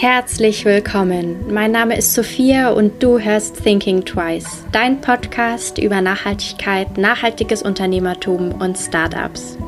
Herzlich willkommen. Mein Name ist Sophia und du hörst Thinking Twice, dein Podcast über Nachhaltigkeit, nachhaltiges Unternehmertum und Startups.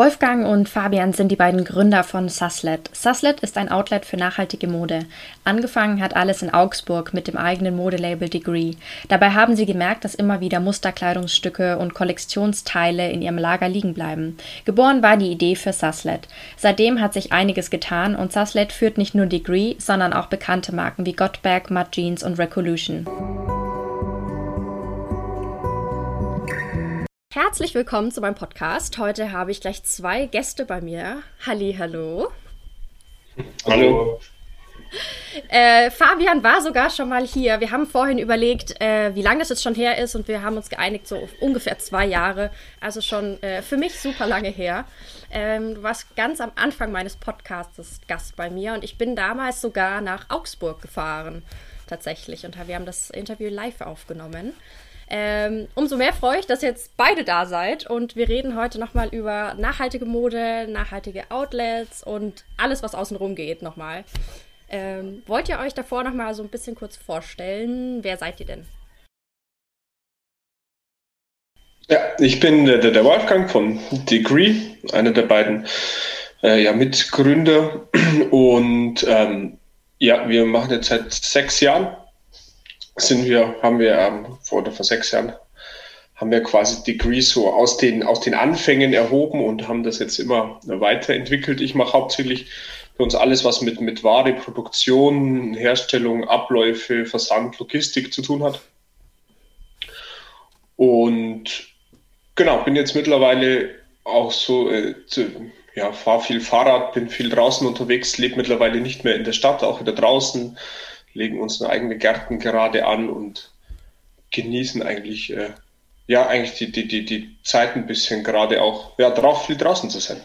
Wolfgang und Fabian sind die beiden Gründer von Suslet. Suslet ist ein Outlet für nachhaltige Mode. Angefangen hat alles in Augsburg mit dem eigenen Modelabel Degree. Dabei haben sie gemerkt, dass immer wieder Musterkleidungsstücke und Kollektionsteile in ihrem Lager liegen bleiben. Geboren war die Idee für Suslet. Seitdem hat sich einiges getan und Suslet führt nicht nur Degree, sondern auch bekannte Marken wie Gottberg, Mud Jeans und Recolution. Herzlich willkommen zu meinem Podcast. Heute habe ich gleich zwei Gäste bei mir. Halli, hallo. Hallo. Äh, Fabian war sogar schon mal hier. Wir haben vorhin überlegt, äh, wie lange das jetzt schon her ist und wir haben uns geeinigt, so ungefähr zwei Jahre. Also schon äh, für mich super lange her. Ähm, du warst ganz am Anfang meines Podcasts Gast bei mir und ich bin damals sogar nach Augsburg gefahren, tatsächlich. Und wir haben das Interview live aufgenommen. Ähm, umso mehr freue ich, dass jetzt beide da seid und wir reden heute nochmal über nachhaltige Mode, nachhaltige Outlets und alles, was außenrum geht, nochmal. Ähm, wollt ihr euch davor nochmal so ein bisschen kurz vorstellen? Wer seid ihr denn? Ja, ich bin der, der Wolfgang von Degree, einer der beiden äh, ja, Mitgründer. Und ähm, ja, wir machen jetzt seit sechs Jahren sind wir, haben wir ähm, vor, vor sechs Jahren, haben wir quasi Degree so aus den, aus den Anfängen erhoben und haben das jetzt immer weiterentwickelt. Ich mache hauptsächlich für uns alles, was mit, mit Ware, Produktion, Herstellung, Abläufe, Versand, Logistik zu tun hat. Und genau, bin jetzt mittlerweile auch so, äh, ja, fahre viel Fahrrad, bin viel draußen unterwegs, lebe mittlerweile nicht mehr in der Stadt, auch wieder draußen, legen uns eigene Gärten gerade an und genießen eigentlich, äh, ja, eigentlich die, die, die, die Zeit ein bisschen gerade auch, ja, drauf, viel draußen zu sein.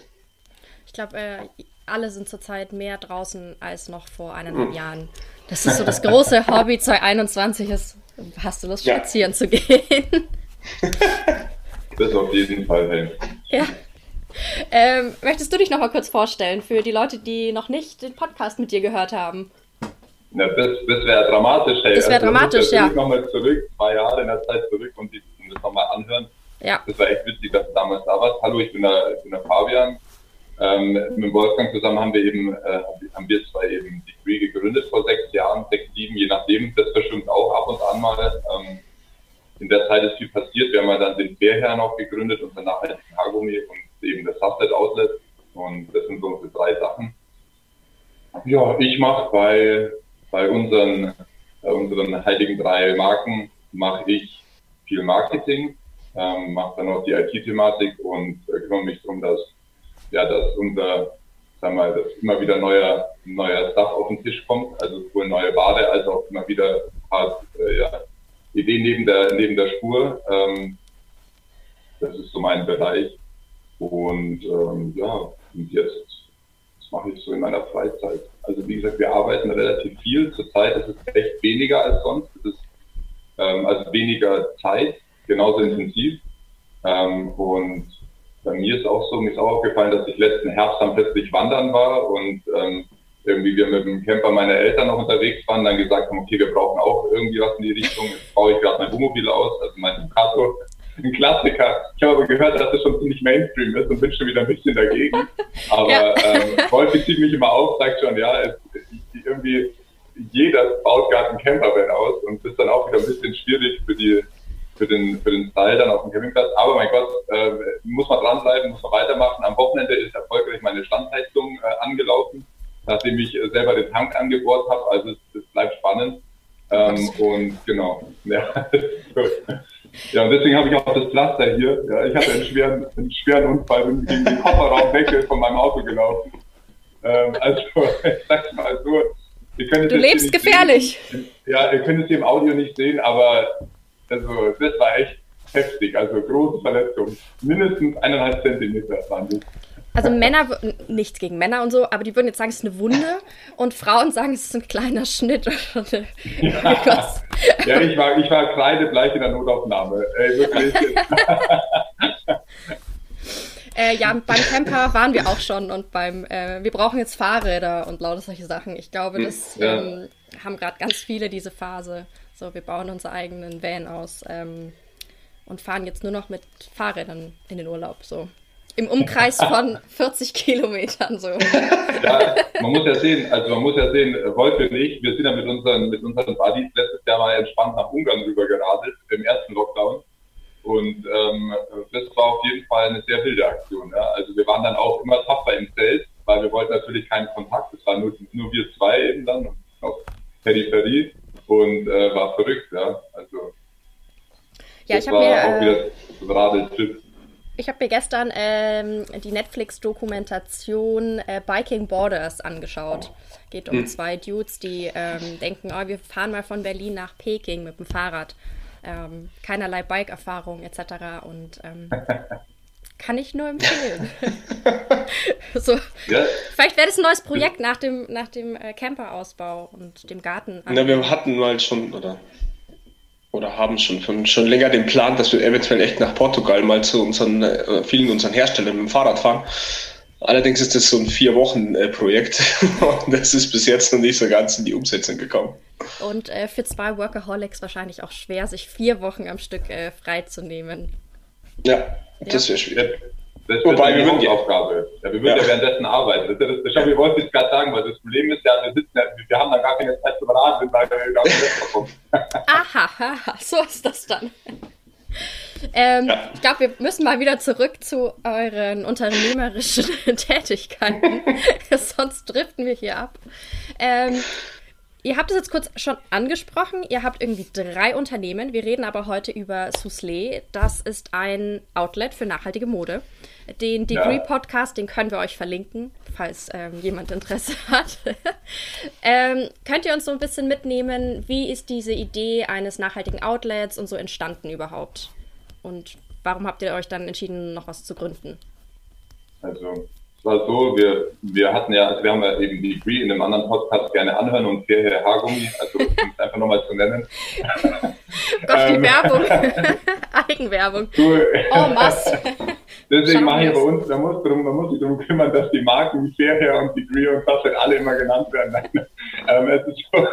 Ich glaube, äh, alle sind zurzeit mehr draußen als noch vor eineinhalb hm. Jahren. Das ist so das große Hobby 2021 ist, hast du Lust, ja. spazieren zu gehen? das auf jeden Fall, hey. Ja. Ähm, möchtest du dich noch mal kurz vorstellen für die Leute, die noch nicht den Podcast mit dir gehört haben? Ja, das das wäre dramatisch, hey. Das wäre also, dramatisch, ja. nochmal zurück, zwei Jahre in der Zeit zurück und die, das nochmal anhören. Ja. Das war echt witzig, dass du damals da warst. Hallo, ich bin der, ich bin der Fabian. Ähm, mit Wolfgang zusammen haben wir eben, äh, haben wir zwei eben Degree gegründet vor sechs Jahren, sechs, sieben, je nachdem. Das verschwimmt auch ab und an mal. Ähm, in der Zeit ist viel passiert. Wir haben ja dann den Bärherrn auch gegründet, unser nachhaltigen Haargummi und eben das Sublet Outlet. Und das sind so unsere drei Sachen. Ja, ich mache bei bei unseren, bei unseren heiligen drei Marken mache ich viel Marketing, ähm, mache dann auch die IT-Thematik und äh, kümmere mich darum, dass, ja, dass unser, sagen wir, dass immer wieder neuer, neuer Stuff auf den Tisch kommt, also sowohl neue Ware als auch immer wieder ein paar äh, ja, Ideen neben der, neben der Spur. Ähm, das ist so mein Bereich. Und ähm, ja, und jetzt das mache ich so in meiner Freizeit. Also wie gesagt, wir arbeiten relativ viel. Zurzeit ist es echt weniger als sonst. Es ist ähm, also weniger Zeit, genauso intensiv. Ähm, und bei mir ist auch so, mir ist auch aufgefallen, dass ich letzten Herbst dann plötzlich wandern war und ähm, irgendwie wir mit dem Camper meiner Eltern noch unterwegs waren, dann gesagt haben, okay, wir brauchen auch irgendwie was in die Richtung. Jetzt baue ich gerade mein Wohnmobil aus, also mein Ducato ein Klassiker. Ich habe aber gehört, dass das schon ziemlich Mainstream ist und bin schon wieder ein bisschen dagegen. Aber ja. ähm, Wolfi zieht mich immer auf, sagt schon, ja, es, irgendwie jeder baut gerade einen Campervan aus und ist dann auch wieder ein bisschen schwierig für die für den für den Style dann auf dem Campingplatz. Aber mein Gott, äh, muss man dranbleiben, muss man weitermachen. Am Wochenende ist erfolgreich meine Standheizung äh, angelaufen, nachdem ich äh, selber den Tank angebohrt habe. Also es, es bleibt spannend. Ähm, und genau. Ja, ja, und deswegen habe ich auch das Pflaster hier. Ja, ich hatte einen schweren, einen schweren Unfall, bin gegen den Kofferraumdeckel von meinem Auto gelaufen. Ähm, also, ich sag's mal so. Ihr könnt du lebst gefährlich. Sehen. Ja, ihr könnt es hier im Audio nicht sehen, aber also, das war echt heftig. Also große Verletzung. Mindestens eineinhalb Zentimeter waren das. Also Männer, nichts gegen Männer und so, aber die würden jetzt sagen, es ist eine Wunde und Frauen sagen, es ist ein kleiner Schnitt irgendwas. ja, ich war, ich war kreidebleich in der Notaufnahme. Ey, wirklich. Äh, ja, beim Camper waren wir auch schon und beim, äh, wir brauchen jetzt Fahrräder und lauter solche Sachen. Ich glaube, das ja. ähm, haben gerade ganz viele diese Phase. So, wir bauen unseren eigenen Van aus ähm, und fahren jetzt nur noch mit Fahrrädern in den Urlaub. So im Umkreis von 40 Kilometern so. Ja, man muss ja sehen, also man muss ja sehen, Wolf und ich, wir sind ja mit unseren, mit unseren Buddies letztes Jahr mal entspannt nach Ungarn rüber geradelt, im ersten Lockdown. Und ähm, das war auf jeden Fall eine sehr wilde Aktion. Ja. Also wir waren dann auch immer tapfer im Zelt, weil wir wollten natürlich keinen Kontakt. Es waren nur, nur wir zwei eben dann auf Peripherie und äh, war verrückt, ja. Also ja, ich habe mir auch wieder so ein Radeltrip. Ich habe mir gestern ähm, die Netflix-Dokumentation äh, Biking Borders angeschaut. Geht um hm. zwei Dudes, die ähm, denken, oh, wir fahren mal von Berlin nach Peking mit dem Fahrrad ähm, keinerlei Bike-Erfahrung etc. Und ähm, kann ich nur empfehlen. so. Ja. Vielleicht wäre das ein neues Projekt nach dem, nach dem äh, Camper-Ausbau und dem Garten. Na, wir hatten mal schon, oder, oder haben schon, schon, schon länger den Plan, dass wir eventuell echt nach Portugal mal zu unseren, äh, vielen unseren Herstellern mit dem Fahrrad fahren. Allerdings ist das so ein Vier-Wochen-Projekt und das ist bis jetzt noch nicht so ganz in die Umsetzung gekommen. Und äh, für zwei Workaholics wahrscheinlich auch schwer, sich vier Wochen am Stück äh, freizunehmen. Ja, das wäre schwierig. Das ist Wobei, wir die Aufgabe. Ja, wir würden ja. ja währenddessen arbeiten. Das, das, das, das, wir wollten jetzt gerade sagen, weil das Problem ist ja, wir sitzen ja, wir haben dann gar keine Zeit zum Raten, weil wir gar nicht. Aha, aha, so ist das dann. Ähm, ja. Ich glaube, wir müssen mal wieder zurück zu euren unternehmerischen Tätigkeiten. Sonst driften wir hier ab. Ähm, Ihr habt es jetzt kurz schon angesprochen. Ihr habt irgendwie drei Unternehmen. Wir reden aber heute über Souslé. Das ist ein Outlet für nachhaltige Mode. Den Degree Podcast, den können wir euch verlinken, falls ähm, jemand Interesse hat. ähm, könnt ihr uns so ein bisschen mitnehmen? Wie ist diese Idee eines nachhaltigen Outlets und so entstanden überhaupt? Und warum habt ihr euch dann entschieden, noch was zu gründen? Also war so, wir, wir hatten ja, also wir haben ja eben die Degree in einem anderen Podcast gerne anhören und Fairhair Haargummi, also um es einfach nochmal zu nennen. Gott, die ähm, Werbung. Eigenwerbung. Du, oh, was? Deswegen mache ich bei uns, man muss, drum, man muss sich darum kümmern, dass die Marken Fairhair und Degree und das halt alle immer genannt werden. ähm, es, ist so,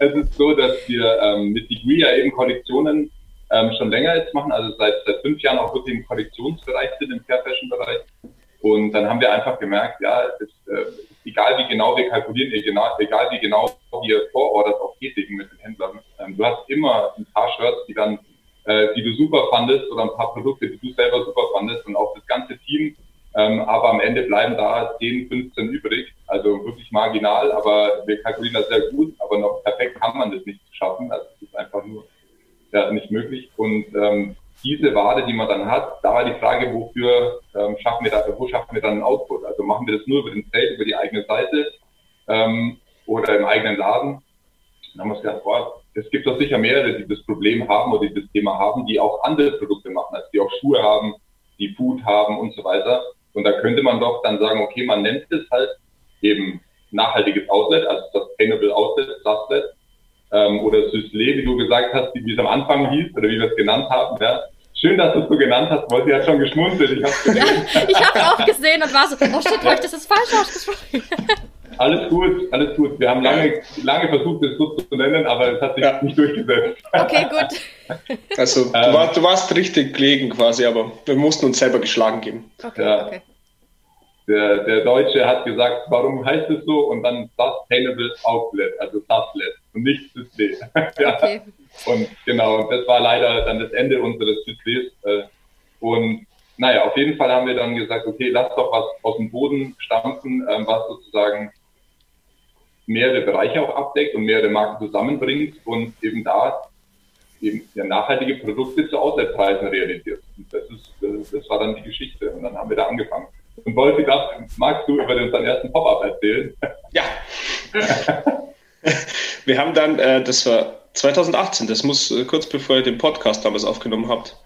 es ist so, dass wir ähm, mit Degree ja eben Kollektionen ähm, schon länger jetzt machen, also seit, seit fünf Jahren auch wirklich im Kollektionsbereich sind, im Fair Fashion Bereich und dann haben wir einfach gemerkt, ja, es, äh, egal wie genau wir kalkulieren, egal, wie genau wir Vororders auch tätigen mit den Händlern, ähm, du hast immer ein paar Shirts, die dann, äh, die du super fandest oder ein paar Produkte, die du selber super fandest und auch das ganze Team. Ähm, aber am Ende bleiben da 10, 15 übrig, also wirklich marginal, aber wir kalkulieren das sehr gut, aber noch perfekt kann man das nicht schaffen. Also es ist einfach nur ja, nicht möglich. Und ähm, diese Ware, die man dann hat, da war die Frage, wofür ähm, schaffen wir da, wo schaffen wir dann einen Output? Also machen wir das nur über den Feld, über die eigene Seite ähm, oder im eigenen Laden? Dann haben wir uns gedacht, boah, es gibt doch sicher mehrere, die das Problem haben oder die das Thema haben, die auch andere Produkte machen, also die auch Schuhe haben, die Food haben und so weiter. Und da könnte man doch dann sagen, okay, man nennt es halt eben nachhaltiges Outlet, also Sustainable Outlet, Suslet, ähm, oder Süßle, wie du gesagt hast, wie es am Anfang hieß oder wie wir es genannt haben. Ja. Schön, dass du es so genannt hast, weil sie hat schon geschmunzelt. Ich habe ja, ich habe auch gesehen und war so, oh shit, ich das jetzt falsch ausgesprochen? Alles gut, alles gut. Wir haben lange, lange versucht, das so zu nennen, aber es hat sich ja. nicht durchgesetzt. Okay, gut. Also, du, ähm, war, du, warst richtig gelegen quasi, aber wir mussten uns selber geschlagen geben. Okay, ja. okay. Der, der Deutsche hat gesagt, warum heißt es so? Und dann Sustainable Outlet, also Suslet und nicht System. ja. Okay. Und genau, das war leider dann das Ende unseres Systems. Äh, und naja, auf jeden Fall haben wir dann gesagt, okay, lass doch was aus dem Boden stampfen, ähm, was sozusagen mehrere Bereiche auch abdeckt und mehrere Marken zusammenbringt und eben da eben ja, nachhaltige Produkte zu Outletpreisen realisiert. Und das, ist, das, das, war dann die Geschichte. Und dann haben wir da angefangen. Und Wolfi, magst du über unseren ersten Pop-Up erzählen? Ja. wir haben dann, äh, das war 2018, das muss äh, kurz bevor ihr den Podcast damals aufgenommen habt.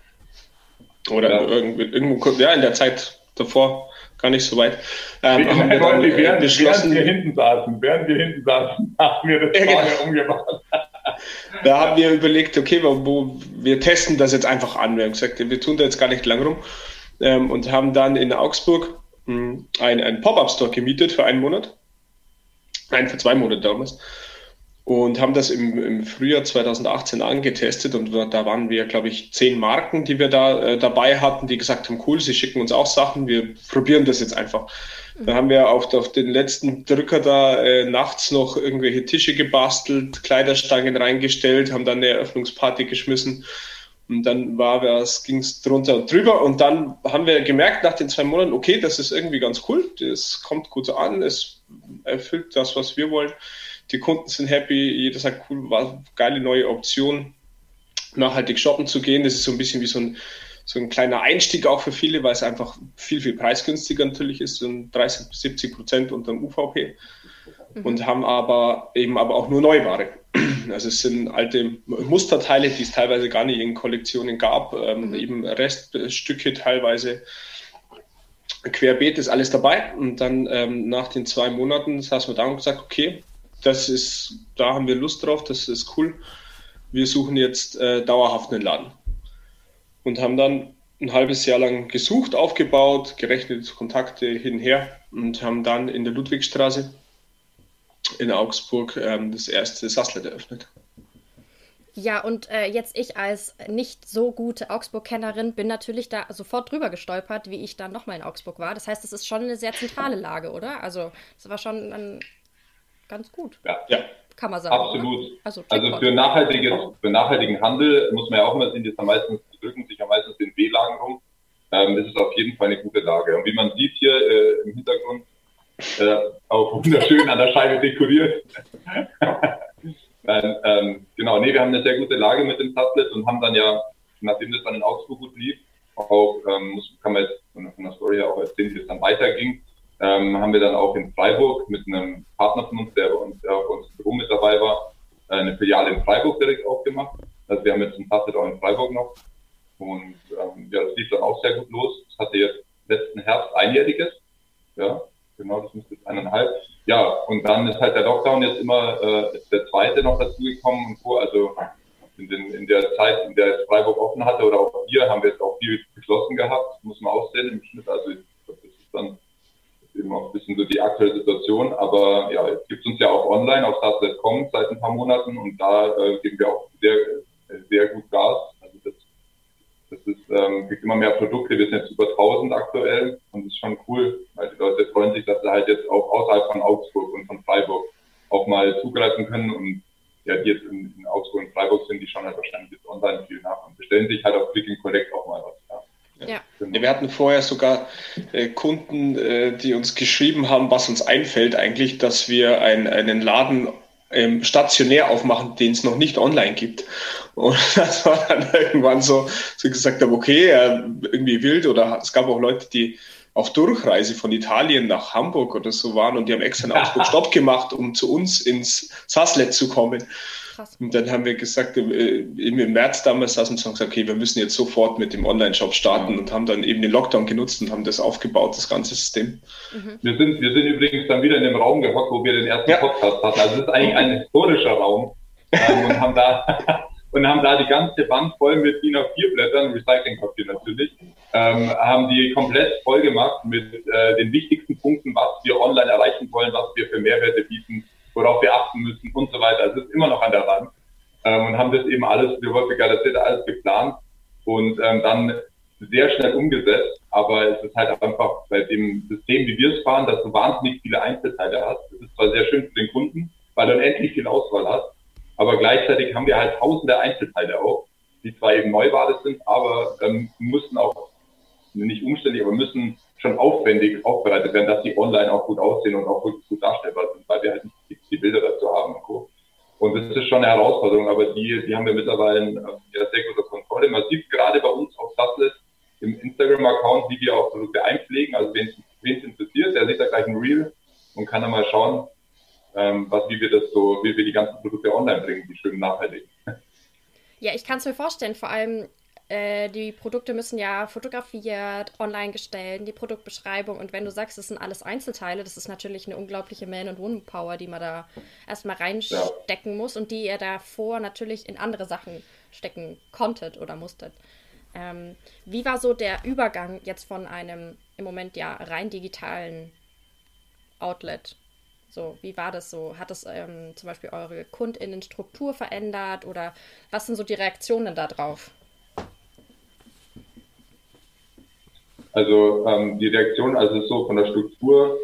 Oder ja. irgendwo, irgendwo, ja, in der Zeit davor, gar nicht so weit. Ähm, wir, haben wir dann, äh, während, beschlossen, während wir hinten saßen, während wir hinten saßen, haben wir das ja, genau. umgemacht. da haben wir überlegt, okay, wo, wir testen das jetzt einfach an. Wir haben gesagt, wir tun da jetzt gar nicht lang rum ähm, und haben dann in Augsburg mh, ein, ein Pop-Up-Store gemietet für einen Monat. Nein, für zwei Monate damals und haben das im, im Frühjahr 2018 angetestet und da waren wir, glaube ich, zehn Marken, die wir da äh, dabei hatten, die gesagt haben, cool, sie schicken uns auch Sachen, wir probieren das jetzt einfach. Mhm. Dann haben wir auf, auf den letzten Drücker da äh, nachts noch irgendwelche Tische gebastelt, Kleiderstangen reingestellt, haben dann eine Eröffnungsparty geschmissen und dann war was, ging es drunter und drüber und dann haben wir gemerkt nach den zwei Monaten, okay, das ist irgendwie ganz cool, das kommt gut an, es erfüllt das, was wir wollen die Kunden sind happy, jeder sagt, cool, war geile neue Option, nachhaltig shoppen zu gehen. Das ist so ein bisschen wie so ein, so ein kleiner Einstieg auch für viele, weil es einfach viel, viel preisgünstiger natürlich ist, so 30 bis 70 Prozent unter dem UVP. Mhm. Und haben aber eben aber auch nur Neuware. Also es sind alte Musterteile, die es teilweise gar nicht in Kollektionen gab, ähm, mhm. eben Reststücke teilweise. Querbeet ist alles dabei. Und dann ähm, nach den zwei Monaten saßen wir da und gesagt, okay, das ist, da haben wir Lust drauf, das ist cool. Wir suchen jetzt äh, dauerhaft einen Laden. Und haben dann ein halbes Jahr lang gesucht, aufgebaut, gerechnet, Kontakte hinher und haben dann in der Ludwigstraße in Augsburg ähm, das erste Sasslet eröffnet. Ja, und äh, jetzt ich als nicht so gute Augsburg-Kennerin bin natürlich da sofort drüber gestolpert, wie ich dann nochmal in Augsburg war. Das heißt, es ist schon eine sehr zentrale Lage, oder? Also, es war schon ein ganz gut. Ja, ja. Kann man sagen. Absolut. Also, also, für, nachhaltiges, für nachhaltigen Handel muss man ja auch immer sehen, die, meistens, die drücken sich ja meistens in B-Lagen rum. Ähm, ist es auf jeden Fall eine gute Lage. Und wie man sieht hier äh, im Hintergrund, äh, auch wunderschön an der Scheibe dekoriert. Nein, ähm, genau, nee, wir haben eine sehr gute Lage mit dem Tablet und haben dann ja, nachdem das dann in Augsburg gut lief, auch, ähm, muss, kann man jetzt von, von der Story her auch erzählen, wie es dann weiterging, ähm, haben wir dann auch in Freiburg mit einem Partner von uns, der bei uns, der auf unserem Büro mit dabei war, äh, eine Filiale in Freiburg direkt aufgemacht. Also wir haben jetzt ein Tablet auch in Freiburg noch. Und ähm, ja, das lief dann auch sehr gut los. Das hatte jetzt letzten Herbst einjähriges. Ja, genau, das müsste jetzt eineinhalb. Ja, und dann ist halt der Lockdown jetzt immer äh, der zweite noch dazugekommen und so. Also in, den, in der Zeit, in der Freiburg offen hatte oder auch wir, haben wir jetzt auch viel geschlossen gehabt, muss man auch sehen im Schnitt. Also ich glaube, das ist dann eben auch ein bisschen so die aktuelle Situation. Aber ja, es gibt uns ja auch online auf Stars.com seit ein paar Monaten und da äh, geben wir auch sehr, sehr gut Gas. Also das, das ist, ähm, gibt immer mehr Produkte. Wir sind jetzt über 1000 aktuell und das ist schon cool, weil die Leute freuen sich, dass sie halt jetzt auch außerhalb von Augsburg und von Freiburg auch mal zugreifen können und ja, die jetzt in, in Augsburg und Freiburg sind, die schauen halt wahrscheinlich jetzt online viel nach und bestellen sich halt auf Click and Collect auch mal was. Ja. Genau. Wir hatten vorher sogar äh, Kunden, äh, die uns geschrieben haben, was uns einfällt eigentlich, dass wir ein, einen Laden ähm, stationär aufmachen, den es noch nicht online gibt. Und das war dann irgendwann so, so gesagt haben, okay, äh, irgendwie wild oder es gab auch Leute, die auf Durchreise von Italien nach Hamburg oder so waren und die haben extra in Augsburg Stopp gemacht, um zu uns ins Sasslet zu kommen. Krass. Und dann haben wir gesagt, äh, im März damals saßen wir und gesagt, okay, wir müssen jetzt sofort mit dem Online-Shop starten ja. und haben dann eben den Lockdown genutzt und haben das aufgebaut, das ganze System. Mhm. Wir, sind, wir sind übrigens dann wieder in dem Raum gehockt, wo wir den ersten ja. Podcast hatten. Also es ist eigentlich ein historischer Raum ähm, und haben da und haben da die ganze Wand voll mit DIN A4-Blättern, Recyclingpapier natürlich, ähm, haben die komplett voll gemacht mit äh, den wichtigsten Punkten, was wir online erreichen wollen, was wir für Mehrwerte bieten worauf wir achten müssen und so weiter. Also es ist immer noch an der Wand ähm, und haben das eben alles, wie Wolfgang erzählt, alles geplant und ähm, dann sehr schnell umgesetzt. Aber es ist halt einfach bei dem System, wie wir es fahren, dass du wahnsinnig viele Einzelteile hast. Das ist zwar sehr schön für den Kunden, weil du unendlich viel Auswahl hast, aber gleichzeitig haben wir halt tausende Einzelteile auch, die zwar eben Neuware sind, aber ähm, müssen auch nicht umständlich, aber müssen schon aufwendig aufbereitet werden, dass die online auch gut aussehen und auch gut, gut darstellbar sind, weil wir halt nicht die, Bilder dazu haben und Co. Und das ist schon eine Herausforderung, aber die, die haben wir mittlerweile ja, sehr guter Kontrolle. Man sieht gerade bei uns auf Sublet im Instagram-Account, wie wir auch Produkte einpflegen. Also wen es interessiert, der sieht da gleich ein Reel und kann dann mal schauen, ähm, was, wie wir das so, wie wir die ganzen Produkte online bringen, die schön nachhaltig. Ja, ich kann es mir vorstellen, vor allem äh, die Produkte müssen ja fotografiert, online gestellt, die Produktbeschreibung. Und wenn du sagst, das sind alles Einzelteile, das ist natürlich eine unglaubliche Man- und Woman-Power, die man da erstmal reinstecken ja. muss und die ihr davor natürlich in andere Sachen stecken konntet oder musstet. Ähm, wie war so der Übergang jetzt von einem im Moment ja rein digitalen Outlet so, wie war das so? Hat das ähm, zum Beispiel eure KundInnenstruktur verändert oder was sind so die Reaktionen darauf? Also ähm, die Reaktion, also so von der Struktur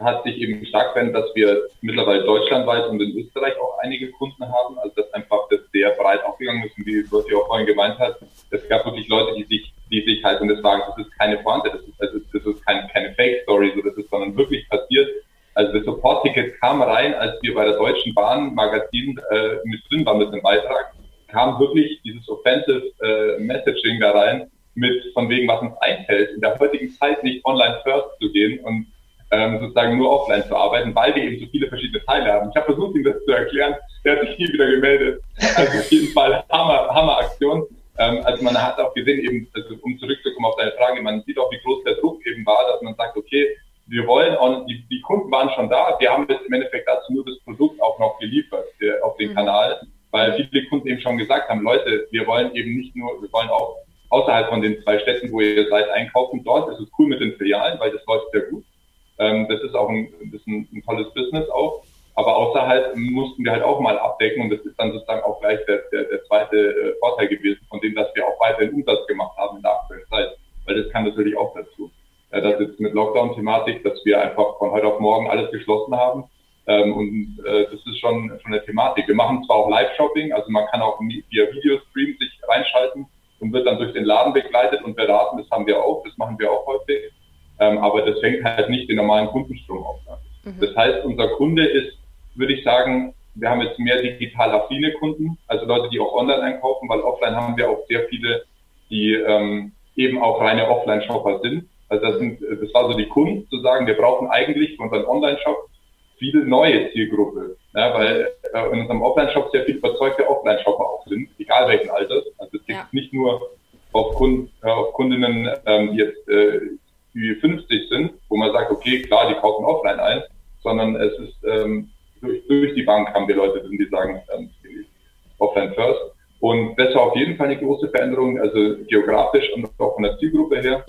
hat sich eben stark verändert, dass wir mittlerweile deutschlandweit und in Österreich auch einige Kunden haben. Also dass einfach das sehr breit aufgegangen ist und wie Sophie auch vorhin gemeint hat, es gab wirklich Leute, die sich, die sich halt, und das sagen, das ist keine Pointe, das ist, ist, das ist kein, keine Fake-Story, so das ist, sondern wirklich passiert, also das Support-Ticket kam rein, als wir bei der Deutschen Bahn Magazin äh, mit drin waren mit dem Beitrag, kam wirklich dieses Offensive äh, Messaging da rein mit von wegen, was uns einfällt, in der heutigen Zeit nicht online first zu gehen und ähm, sozusagen nur offline zu arbeiten, weil wir eben so viele verschiedene Teile haben. Ich habe versucht, ihm das zu erklären, der hat sich nie wieder gemeldet. Also auf jeden Fall Hammer, Hammer Aktion. Ähm, also man hat auch gesehen, eben, also um zurückzukommen auf deine Frage, man sieht auch, wie groß der Druck eben war, dass man sagt, okay, wir wollen, und die, die Kunden waren schon da, wir haben jetzt im Endeffekt dazu nur das Produkt auch noch geliefert äh, auf den mhm. Kanal, weil viele Kunden eben schon gesagt haben, Leute, wir wollen eben nicht nur, wir wollen auch außerhalb von den zwei Städten, wo ihr seid, einkaufen. Dort ist es cool mit den Filialen, weil das läuft sehr gut. Ähm, das ist auch ein, das ist ein, ein tolles Business auch. Aber außerhalb mussten wir halt auch mal abdecken und das ist dann sozusagen auch gleich der, der, der zweite äh, Vorteil gewesen, von dem, dass wir auch weiterhin Umsatz gemacht haben in der aktuellen Zeit. Weil das kann natürlich auch dazu äh, das jetzt mit Lockdown-Thematik, dass wir einfach von heute auf morgen alles geschlossen haben. Ähm, und äh, das ist schon, schon eine Thematik. Wir machen zwar auch Live-Shopping, also man kann auch via Videostream sich reinschalten und wird dann durch den Laden begleitet und beraten. Das haben wir auch, das machen wir auch häufig. Ähm, aber das fängt halt nicht den normalen Kundenstrom auf. Ne? Mhm. Das heißt, unser Kunde ist, würde ich sagen, wir haben jetzt mehr digital affine Kunden, also Leute, die auch online einkaufen, weil offline haben wir auch sehr viele, die ähm, eben auch reine Offline-Shopper sind also das, sind, das war so die Kunst zu sagen, wir brauchen eigentlich für unseren Online-Shop viele neue Zielgruppe, ja, weil äh, in unserem Offline-Shop sehr viel überzeugte Offline-Shopper auch sind, egal welchen Alters. Ja. nicht nur auf, Kunden, äh, auf Kundinnen, ähm, jetzt äh, die 50 sind, wo man sagt, okay, klar, die kaufen offline ein, sondern es ist ähm, durch, durch die Bank haben wir Leute drin, die sagen, ähm, offline first. Und das war auf jeden Fall eine große Veränderung, also geografisch und auch von der Zielgruppe her.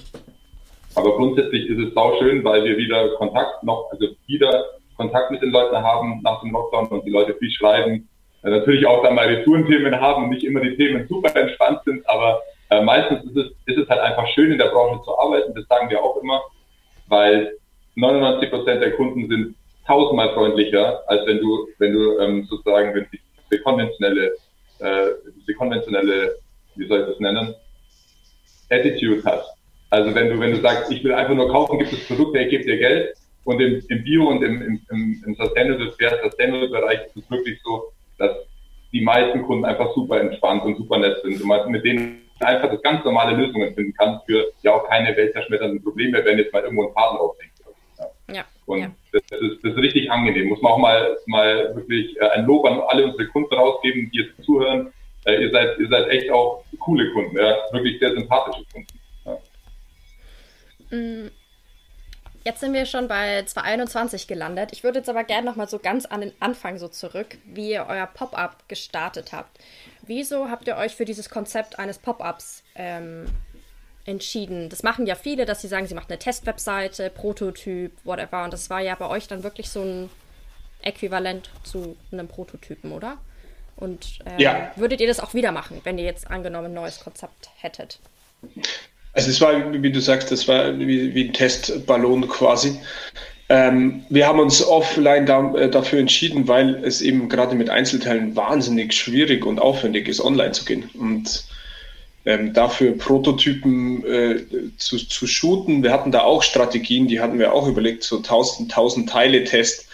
Aber grundsätzlich ist es sau schön, weil wir wieder Kontakt noch, also wieder Kontakt mit den Leuten haben nach dem Lockdown und die Leute viel schreiben. Äh, natürlich auch dann mal Retourenthemen haben und nicht immer die Themen super entspannt sind, aber äh, meistens ist es, ist es halt einfach schön, in der Branche zu arbeiten. Das sagen wir auch immer, weil 99 Prozent der Kunden sind tausendmal freundlicher, als wenn du, wenn du ähm, sozusagen, wenn die konventionelle, äh, die konventionelle, wie soll ich das nennen, Attitude hast. Also wenn du, wenn du sagst, ich will einfach nur kaufen, gibt es Produkte, ich gebe dir Geld. Und im, im Bio und im, im, im, im Sustainable, Sustainable Bereich ist es wirklich so, dass die meisten Kunden einfach super entspannt und super nett sind und man mit denen einfach das ganz normale Lösungen finden kann für ja auch keine weltverschmetternden Probleme, wenn jetzt mal irgendwo ein Faden aufhängt. Ja. ja. Und ja. Das, ist, das ist richtig angenehm. Muss man auch mal, mal wirklich äh, ein Lob an alle unsere Kunden rausgeben, die jetzt zuhören. Äh, ihr seid, ihr seid echt auch coole Kunden, ja, wirklich sehr sympathische Kunden. Mm, jetzt sind wir schon bei 2021 gelandet. Ich würde jetzt aber gerne noch mal so ganz an den Anfang so zurück, wie ihr euer Pop-up gestartet habt. Wieso habt ihr euch für dieses Konzept eines Pop-ups ähm, entschieden? Das machen ja viele, dass sie sagen, sie machen eine Testwebseite, Prototyp, whatever. Und das war ja bei euch dann wirklich so ein Äquivalent zu einem Prototypen, oder? Und ähm, ja. würdet ihr das auch wieder machen, wenn ihr jetzt angenommen ein neues Konzept hättet? Also es war, wie du sagst, das war wie, wie ein Testballon quasi. Ähm, wir haben uns offline da, äh, dafür entschieden, weil es eben gerade mit Einzelteilen wahnsinnig schwierig und aufwendig ist, online zu gehen. Und ähm, dafür Prototypen äh, zu, zu shooten. Wir hatten da auch Strategien, die hatten wir auch überlegt, so 1000, 1000 Teile Test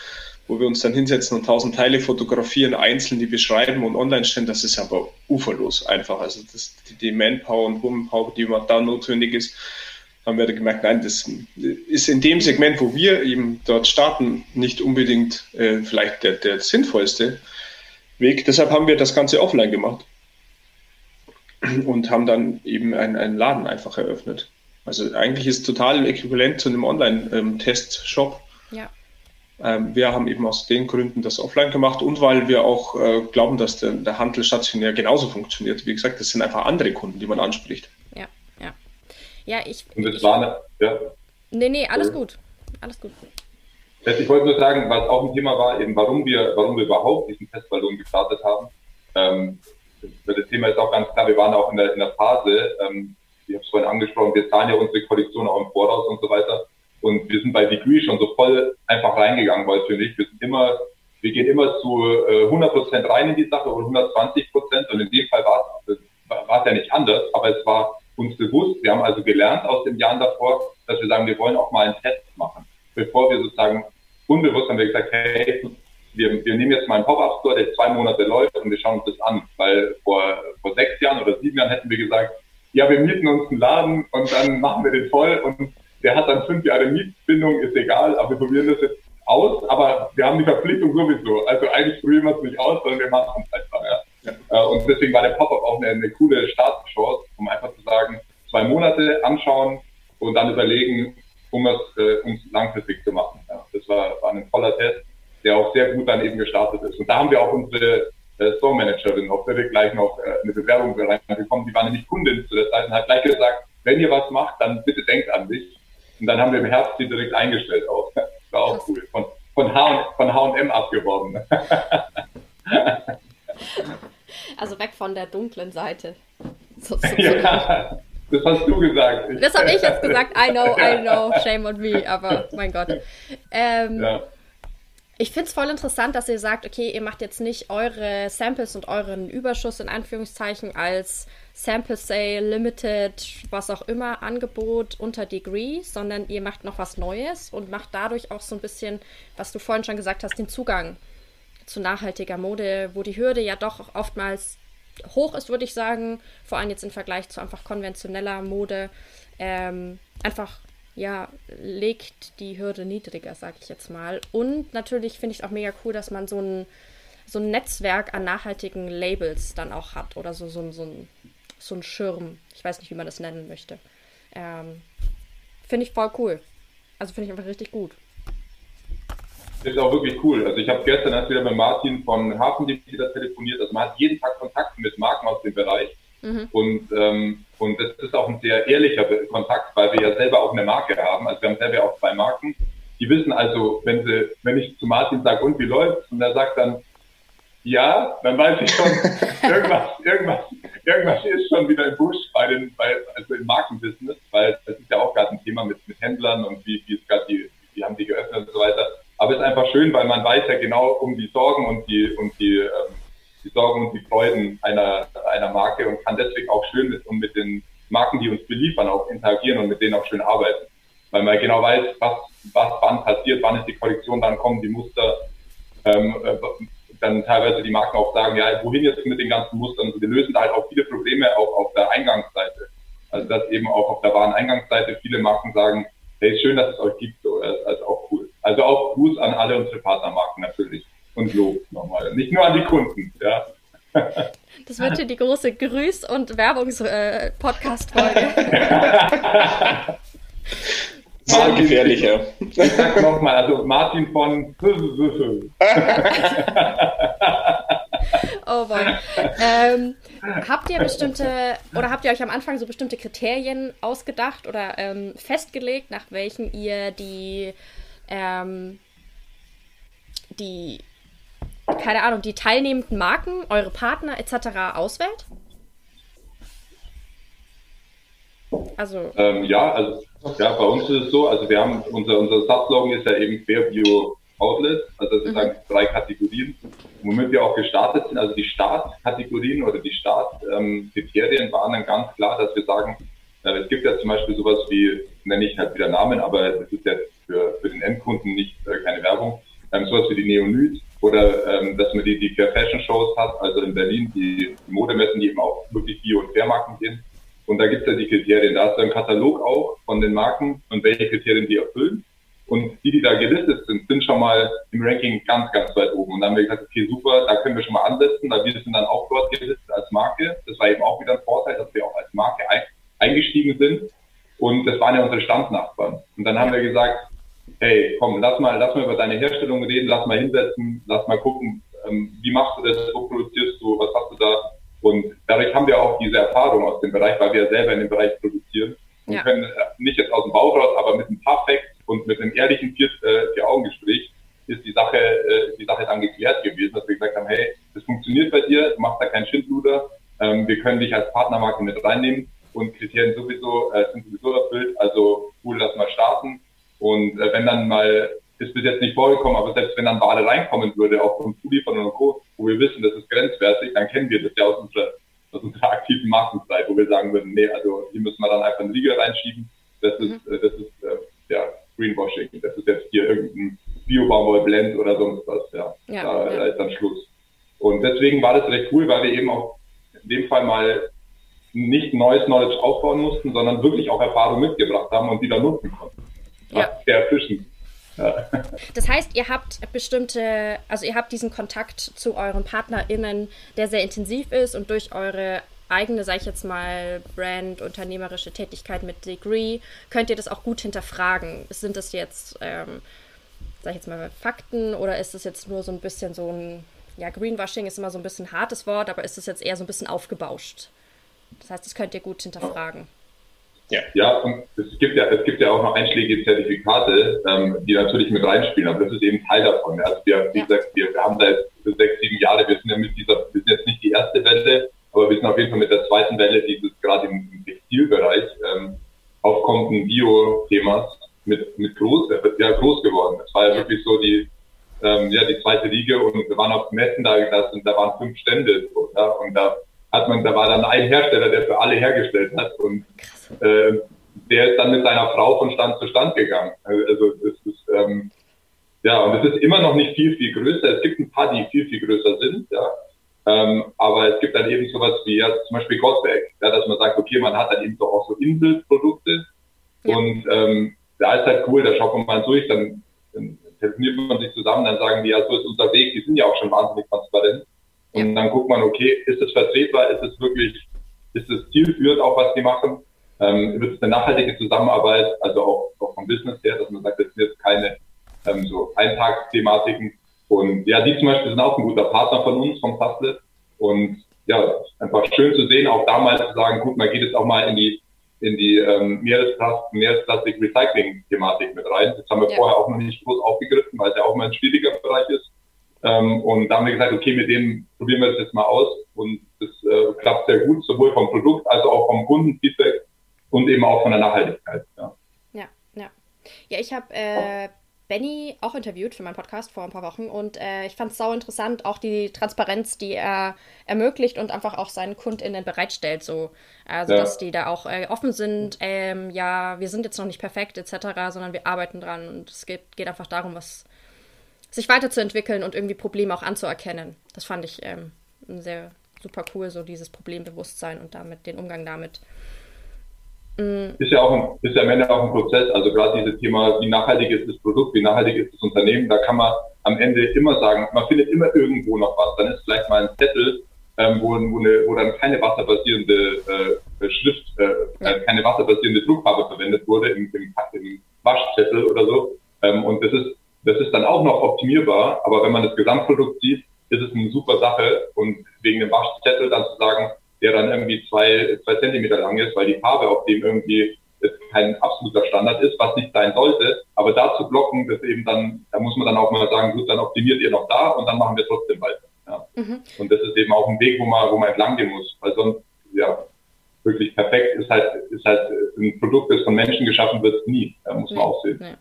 wo wir uns dann hinsetzen und tausend Teile fotografieren, einzeln die beschreiben und online stellen, das ist aber uferlos einfach. Also das, die, Manpower und Womanpower, die da notwendig ist, haben wir gemerkt, nein, das ist in dem Segment, wo wir eben dort starten, nicht unbedingt äh, vielleicht der, der sinnvollste Weg. Deshalb haben wir das Ganze offline gemacht. und haben dann eben einen, einen Laden einfach eröffnet. Also eigentlich ist es total äquivalent zu einem Online-Test-Shop. Ja. Ähm, wir haben eben aus den Gründen das offline gemacht und weil wir auch äh, glauben, dass der, der Handel stationär genauso funktioniert. Wie gesagt, das sind einfach andere Kunden, die man anspricht. Ja, ja. Ja, ich. Und das war eine, ja. Nee, nee, alles gut. Alles gut. Ich wollte nur sagen, was auch ein Thema war, eben warum wir, warum wir überhaupt diesen Testballon gestartet haben. Ähm, das Thema ist auch ganz klar, wir waren auch in der, in der Phase, ähm, ich habe es vorhin angesprochen, wir zahlen ja unsere Kollektion auch im Voraus und so weiter. Und wir sind bei Degree schon so voll einfach reingegangen, weil für mich, wir sind immer, wir gehen immer zu äh, 100 Prozent rein in die Sache oder 120 Prozent. Und in dem Fall war es, war es ja nicht anders, aber es war uns bewusst. Wir haben also gelernt aus den Jahren davor, dass wir sagen, wir wollen auch mal einen Test machen. Bevor wir sozusagen unbewusst haben wir gesagt, hey, wir, wir nehmen jetzt mal einen Pop-Up-Store, der zwei Monate läuft und wir schauen uns das an. Weil vor, vor sechs Jahren oder sieben Jahren hätten wir gesagt, ja, wir mieten uns einen Laden und dann machen wir den voll und der hat dann fünf Jahre Mietbindung, ist egal, aber wir probieren das jetzt aus, aber wir haben die Verpflichtung sowieso. Also eigentlich probieren wir es nicht aus, sondern wir machen es einfach. Ja. ja. Äh, und deswegen war der Pop-Up auch eine, eine coole Startchance, um einfach zu sagen, zwei Monate anschauen und dann überlegen, um es äh, um langfristig zu machen. Ja. Das war, war ein voller Test, der auch sehr gut dann eben gestartet ist. Und da haben wir auch unsere äh, Store Managerin auch direkt gleich noch äh, eine Bewerbung reingekommen. Die war nämlich Kundin zu der Zeit und hat gleich gesagt, wenn ihr was macht, dann bitte denkt an mich. Und dann haben wir im Herbst die direkt eingestellt auch. Das war auch cool. Von, von H&M abgeworben. Also weg von der dunklen Seite. So, so, so. Ja, das hast du gesagt. Ich, das habe ich jetzt gesagt. I know, I know. Shame on me. Aber mein Gott. Ähm, ja. Ich finde es voll interessant, dass ihr sagt, okay, ihr macht jetzt nicht eure Samples und euren Überschuss in Anführungszeichen als Sample Sale, Limited, was auch immer, Angebot unter Degree, sondern ihr macht noch was Neues und macht dadurch auch so ein bisschen, was du vorhin schon gesagt hast, den Zugang zu nachhaltiger Mode, wo die Hürde ja doch oftmals hoch ist, würde ich sagen, vor allem jetzt im Vergleich zu einfach konventioneller Mode, ähm, einfach ja, legt die Hürde niedriger, sag ich jetzt mal. Und natürlich finde ich es auch mega cool, dass man so ein, so ein Netzwerk an nachhaltigen Labels dann auch hat oder so, so, so, ein, so ein Schirm. Ich weiß nicht, wie man das nennen möchte. Ähm, finde ich voll cool. Also finde ich einfach richtig gut. Das ist auch wirklich cool. Also ich habe gestern erst wieder mit Martin von Hafendienst telefoniert. Also man hat jeden Tag Kontakt mit Marken aus dem Bereich. Mhm. Und, ähm, und das ist auch ein sehr ehrlicher Kontakt, weil wir ja selber auch eine Marke haben. Also wir haben selber auch zwei Marken. Die wissen also, wenn sie, wenn ich zu Martin sage, und wie läuft's? Und er sagt dann, ja, dann weiß ich schon, irgendwas, irgendwas, irgendwas ist schon wieder im Busch bei den, bei, also im Markenbusiness, weil das ist ja auch gerade ein Thema mit, mit Händlern und wie, wie ist gerade die, wie haben die geöffnet und so weiter. Aber es ist einfach schön, weil man weiß ja genau um die Sorgen und die, und die, ähm, die Sorgen und die Freuden einer, einer Marke und kann deswegen auch schön mit, und mit den Marken, die uns beliefern, auch interagieren und mit denen auch schön arbeiten. Weil man genau weiß, was, was wann passiert, wann ist die Kollektion, dann kommen die Muster, ähm, äh, dann teilweise die Marken auch sagen, ja, wohin jetzt mit den ganzen Mustern? Wir lösen da halt auch viele Probleme auch auf der Eingangsseite. Also dass eben auch auf der Wareneingangsseite viele Marken sagen, hey, schön, dass es euch gibt, so, das ist also auch cool. Also auch Gruß an alle unsere Partnermarken natürlich und Lob nochmal. Nicht nur an die Kunden, ja. Das wird hier die große Grüß- und Werbungs-Podcast-Folge. Mal gefährlicher. Ich sag nochmal, also Martin von. oh boy. Ähm, habt ihr bestimmte, oder habt ihr euch am Anfang so bestimmte Kriterien ausgedacht oder ähm, festgelegt, nach welchen ihr die, ähm, die keine Ahnung, die teilnehmenden Marken, eure Partner etc. auswählt? Also. Ähm, ja, also ja, bei uns ist es so, also wir haben unser, unser Subslogan ist ja eben Fair Outlet, also das sind mhm. drei Kategorien, womit wir auch gestartet sind, also die Startkategorien oder die Startkriterien ähm, waren dann ganz klar, dass wir sagen, äh, es gibt ja zum Beispiel sowas wie, nenne ich halt wieder Namen, aber das ist ja für, für den Endkunden nicht äh, keine Werbung, ähm, sowas wie die Neonyd, oder ähm, dass man die, die Fair Fashion Shows hat, also in Berlin die, die Modemessen, die eben auch wirklich Bio- und Fairmarken gehen. Und da gibt es ja die Kriterien. Da hast du einen Katalog auch von den Marken und welche Kriterien die erfüllen. Und die, die da gelistet sind, sind schon mal im Ranking ganz, ganz weit oben. Und dann haben wir gesagt, okay, super, da können wir schon mal ansetzen, weil wir sind dann auch dort gelistet als Marke. Das war eben auch wieder ein Vorteil, eingestiegen sind. Und das waren ja unsere Standnachbarn. Und dann haben wir gesagt, hey, komm, lass mal, lass mal über deine Herstellung reden, lass mal hinsetzen, lass mal gucken, ähm, wie machst du das, wo produzierst du, was hast du da? Und dadurch haben wir auch diese Erfahrung aus dem Bereich, weil wir selber in dem Bereich produzieren. Und ja. können äh, nicht jetzt aus dem Bauch raus, aber mit ein paar Facts und mit einem ehrlichen vier, äh, vier Augen Gespräch ist die Sache, äh, die Sache dann geklärt gewesen, dass wir gesagt haben, hey, das funktioniert bei dir, du machst da keinen Schindluder, ähm, wir können dich als Partnermarke mit reinnehmen und Kriterien sowieso äh, sind sowieso erfüllt, also cool, lass mal starten. Und äh, wenn dann mal, ist bis jetzt nicht vorgekommen, aber selbst wenn dann Ware reinkommen würde, auch von Zulieferern und Co., wo wir wissen, das ist grenzwertig, dann kennen wir das ja aus unserer, aus unserer aktiven Markenzeit, wo wir sagen würden, nee, also hier müssen wir dann einfach einen Riegel reinschieben. Das ist, mhm. das ist äh, ja, Greenwashing. Das ist jetzt hier irgendein Bio-Baumwoll-Blend oder sonst was. Ja, ja, da, ja. da ist dann Schluss. Und deswegen war das recht cool, weil wir eben auch in dem Fall mal nicht neues Knowledge aufbauen mussten, sondern wirklich auch Erfahrung mitgebracht haben und die dann nutzen konnten. Ja. Sehr erfrischend. Das heißt, ihr habt bestimmte, also ihr habt diesen Kontakt zu euren PartnerInnen, der sehr intensiv ist und durch eure eigene, sag ich jetzt mal, Brand, unternehmerische Tätigkeit mit Degree, könnt ihr das auch gut hinterfragen. Sind das jetzt, ähm, sag ich jetzt mal, Fakten oder ist das jetzt nur so ein bisschen so ein, ja, Greenwashing ist immer so ein bisschen hartes Wort, aber ist das jetzt eher so ein bisschen aufgebauscht? Das heißt, das könnt ihr gut hinterfragen. Ja, ja und es gibt ja, es gibt ja auch noch einschlägige Zertifikate, ähm, die natürlich mit reinspielen, aber das ist eben Teil davon. Also wir, wie ja. gesagt, wir, wir haben seit sechs, sieben Jahre, wir sind ja mit dieser, wir sind jetzt nicht die erste Welle, aber wir sind auf jeden Fall mit der zweiten Welle dieses gerade im, Textilbereich ähm, aufkommenden Bio-Themas mit, mit groß, äh, ja, groß geworden. Das war ja, wirklich so die, ähm, ja, die zweite Liga und wir waren auf Messen da, das, und da waren fünf Stände, so, ja, und da hat man, da war dann ein Hersteller, der für alle hergestellt hat und äh, der ist dann mit seiner Frau von Stand zu Stand gegangen. Also das ist ähm, ja und es ist immer noch nicht viel viel größer. Es gibt ein paar, die viel viel größer sind, ja. Ähm, aber es gibt dann eben sowas wie ja, zum Beispiel Gottberg, ja, dass man sagt, okay, man hat dann eben so auch so Inselprodukte ja. und ähm, da ist halt cool, da schaut man mal durch, dann, dann telefoniert man sich zusammen, dann sagen die, ja, so ist unser Weg, die sind ja auch schon wahnsinnig transparent. Und dann guckt man, okay, ist es vertretbar, ist es wirklich, ist es zielführend auch, was die machen? Ähm, wird es eine nachhaltige Zusammenarbeit, also auch, auch vom Business her, dass man sagt, das sind jetzt keine ähm, so Eintagsthematiken. Und ja, die zum Beispiel sind auch ein guter Partner von uns, vom Fastlet. Und ja, einfach schön zu sehen, auch damals zu sagen, gut, man geht jetzt auch mal in die in die ähm, Meeresplast Meeresplastik-Recycling-Thematik mit rein. Das haben wir ja. vorher auch noch nicht groß aufgegriffen, weil es ja auch mal ein schwieriger Bereich ist. Ähm, und da haben wir gesagt, okay, mit dem probieren wir das jetzt mal aus. Und das äh, klappt sehr gut, sowohl vom Produkt als auch vom Kundenfeedback und eben auch von der Nachhaltigkeit. Ja, ja. Ja, ja ich habe äh, Benny auch interviewt für meinen Podcast vor ein paar Wochen und äh, ich fand es sau interessant, auch die Transparenz, die er ermöglicht und einfach auch seinen KundInnen bereitstellt. So. Also, ja. dass die da auch äh, offen sind, ähm, ja, wir sind jetzt noch nicht perfekt etc., sondern wir arbeiten dran und es geht, geht einfach darum, was sich weiterzuentwickeln und irgendwie Probleme auch anzuerkennen. Das fand ich ähm, sehr super cool, so dieses Problembewusstsein und damit den Umgang damit. Mhm. Ist ja auch ein, ist ja am Ende auch ein Prozess. Also gerade dieses Thema, wie nachhaltig ist das Produkt, wie nachhaltig ist das Unternehmen, da kann man am Ende immer sagen, man findet immer irgendwo noch was. Dann ist vielleicht mal ein Zettel, ähm, wo, wo, eine, wo dann keine wasserbasierende äh, Schrift, äh, ja. keine wasserbasierende Druckfarbe verwendet wurde im, im, im Waschzettel oder so. Ähm, und das ist das ist dann auch noch optimierbar, aber wenn man das Gesamtprodukt sieht, ist es eine super Sache. Und wegen dem Waschzettel dann zu sagen, der dann irgendwie zwei, zwei Zentimeter lang ist, weil die Farbe auf dem irgendwie kein absoluter Standard ist, was nicht sein sollte. Aber da zu blocken, das eben dann, da muss man dann auch mal sagen, gut, dann optimiert ihr noch da und dann machen wir trotzdem weiter. Ja. Mhm. Und das ist eben auch ein Weg, wo man, wo man entlang gehen muss. Weil sonst, ja, wirklich perfekt ist halt, ist halt ein Produkt, das von Menschen geschaffen wird, nie. Da muss man nee. auch sehen. Nee.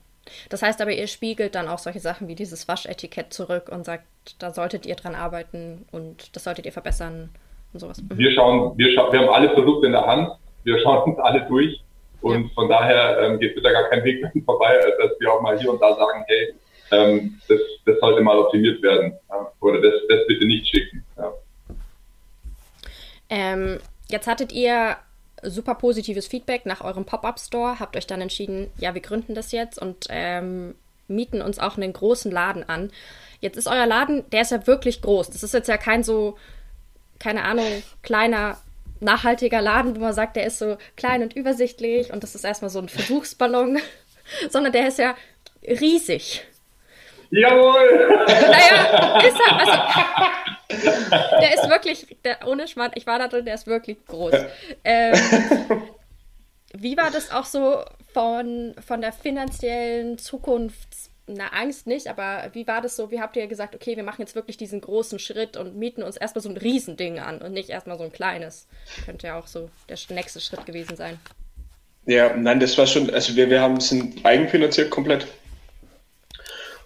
Das heißt aber, ihr spiegelt dann auch solche Sachen wie dieses Waschetikett zurück und sagt, da solltet ihr dran arbeiten und das solltet ihr verbessern und sowas. Mhm. Wir schauen, wir schauen, wir haben alle Produkte in der Hand, wir schauen uns alle durch und ja. von daher ähm, geht bitte gar kein Weg vorbei, dass wir auch mal hier und da sagen, hey, ähm, das, das sollte mal optimiert werden ja, oder das, das bitte nicht schicken. Ja. Ähm, jetzt hattet ihr super positives Feedback nach eurem Pop-up-Store, habt euch dann entschieden, ja, wir gründen das jetzt und ähm, mieten uns auch einen großen Laden an. Jetzt ist euer Laden, der ist ja wirklich groß. Das ist jetzt ja kein so, keine Ahnung, kleiner nachhaltiger Laden, wo man sagt, der ist so klein und übersichtlich und das ist erstmal so ein Versuchsballon, sondern der ist ja riesig. Jawohl! Naja, ist er, also, der ist wirklich, der, ohne Schmarrn, ich war da drin, der ist wirklich groß. Ähm, wie war das auch so von, von der finanziellen Zukunft? Na, Angst nicht, aber wie war das so? Wie habt ihr gesagt, okay, wir machen jetzt wirklich diesen großen Schritt und mieten uns erstmal so ein Riesending an und nicht erstmal so ein kleines? Könnte ja auch so der nächste Schritt gewesen sein. Ja, nein, das war schon, also wir, wir haben, sind eigenfinanziert komplett.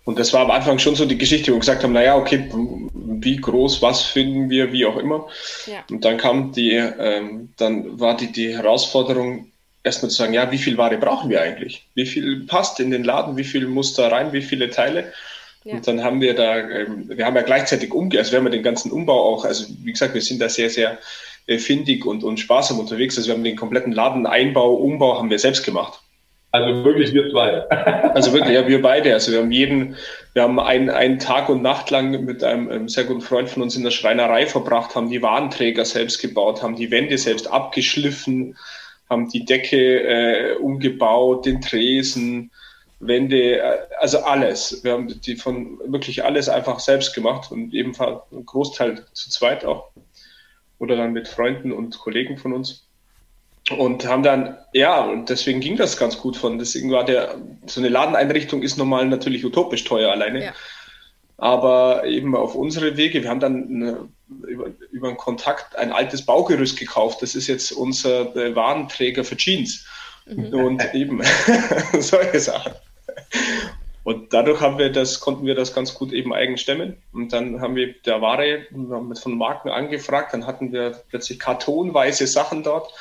Und das war am Anfang schon so die Geschichte, wo wir gesagt haben, naja, okay, wie groß, was finden wir, wie auch immer. Ja. Und dann kam die, ähm, dann war die, die Herausforderung, erstmal zu sagen, ja, wie viel Ware brauchen wir eigentlich? Wie viel passt in den Laden? Wie viel muss da rein? Wie viele Teile? Ja. Und dann haben wir da, ähm, wir haben ja gleichzeitig umge, also wir haben ja den ganzen Umbau auch, also wie gesagt, wir sind da sehr, sehr äh, findig und, und sparsam unterwegs. Also wir haben den kompletten Ladeneinbau, Umbau haben wir selbst gemacht. Also wirklich wir zwei. Also wirklich, ja, wir beide. Also wir haben jeden, wir haben einen, einen Tag und Nacht lang mit einem, einem sehr guten Freund von uns in der Schreinerei verbracht, haben die Warenträger selbst gebaut, haben die Wände selbst abgeschliffen, haben die Decke äh, umgebaut, den Tresen, Wände, äh, also alles. Wir haben die von wirklich alles einfach selbst gemacht und ebenfalls ein Großteil zu zweit auch. Oder dann mit Freunden und Kollegen von uns. Und haben dann, ja, und deswegen ging das ganz gut von. Deswegen war der, so eine Ladeneinrichtung ist normal natürlich utopisch teuer alleine. Ja. Aber eben auf unsere Wege, wir haben dann eine, über, über einen Kontakt ein altes Baugerüst gekauft. Das ist jetzt unser äh, Warenträger für Jeans. Mhm. Und eben solche Sachen. Und dadurch haben wir das, konnten wir das ganz gut eben eigen stemmen. Und dann haben wir der Ware von Marken angefragt. Dann hatten wir plötzlich kartonweise Sachen dort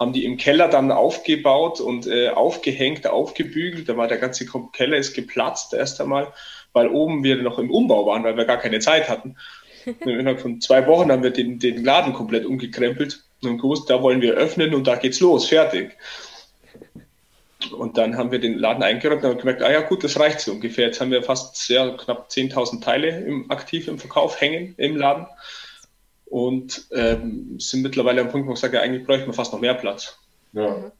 haben die im Keller dann aufgebaut und äh, aufgehängt, aufgebügelt. Da war der ganze Keller ist geplatzt erst einmal, weil oben wir noch im Umbau waren, weil wir gar keine Zeit hatten. innerhalb von zwei Wochen haben wir den, den Laden komplett umgekrempelt und gewusst, da wollen wir öffnen und da geht's los, fertig. Und dann haben wir den Laden eingeräumt und haben gemerkt, ah ja gut, das reicht so ungefähr. Jetzt haben wir fast sehr knapp 10.000 Teile im, aktiv im Verkauf hängen im Laden und ähm, sind mittlerweile am Punkt, wo ich sage, eigentlich bräuchte man fast noch mehr Platz. Ja. Mhm.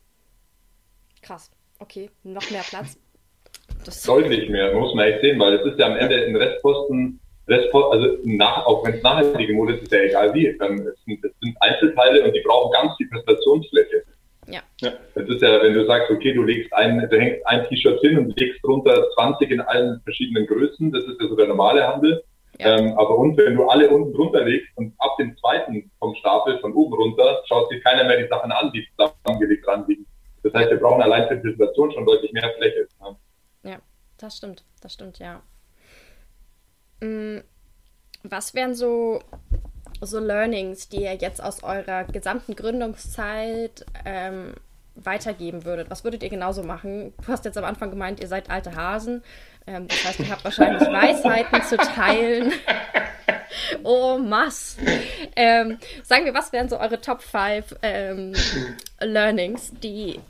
Krass. Okay, noch mehr Platz. Das Deutlich mehr, muss man echt sehen, weil es ist ja am Ende ein Restposten, Restposten also nach, auch wenn es nachhaltige Mode ist, ist ja egal wie. Es, sind, es sind Einzelteile und die brauchen ganz viel Präsentationsfläche. Ja. ja. Das ist ja, wenn du sagst, okay, du legst ein, du hängst ein T-Shirt hin und legst drunter 20 in allen verschiedenen Größen, das ist ja so der normale Handel. Ja. Ähm, aber und wenn du alle unten drunter legst und ab dem zweiten vom Stapel von oben runter, schaut sich keiner mehr die Sachen an, die zusammengelegt dran liegen. Das heißt, wir brauchen allein für die Präsentation schon deutlich mehr Fläche. Ja das stimmt, das stimmt, ja. Mm, was wären so, so Learnings, die ihr jetzt aus eurer gesamten Gründungszeit ähm, weitergeben würdet? Was würdet ihr genauso machen? Du hast jetzt am Anfang gemeint, ihr seid alte Hasen. Ähm, das heißt, ihr habt wahrscheinlich Weisheiten zu teilen. oh, Mass. Ähm, sagen wir, was wären so eure Top 5 ähm, Learnings, die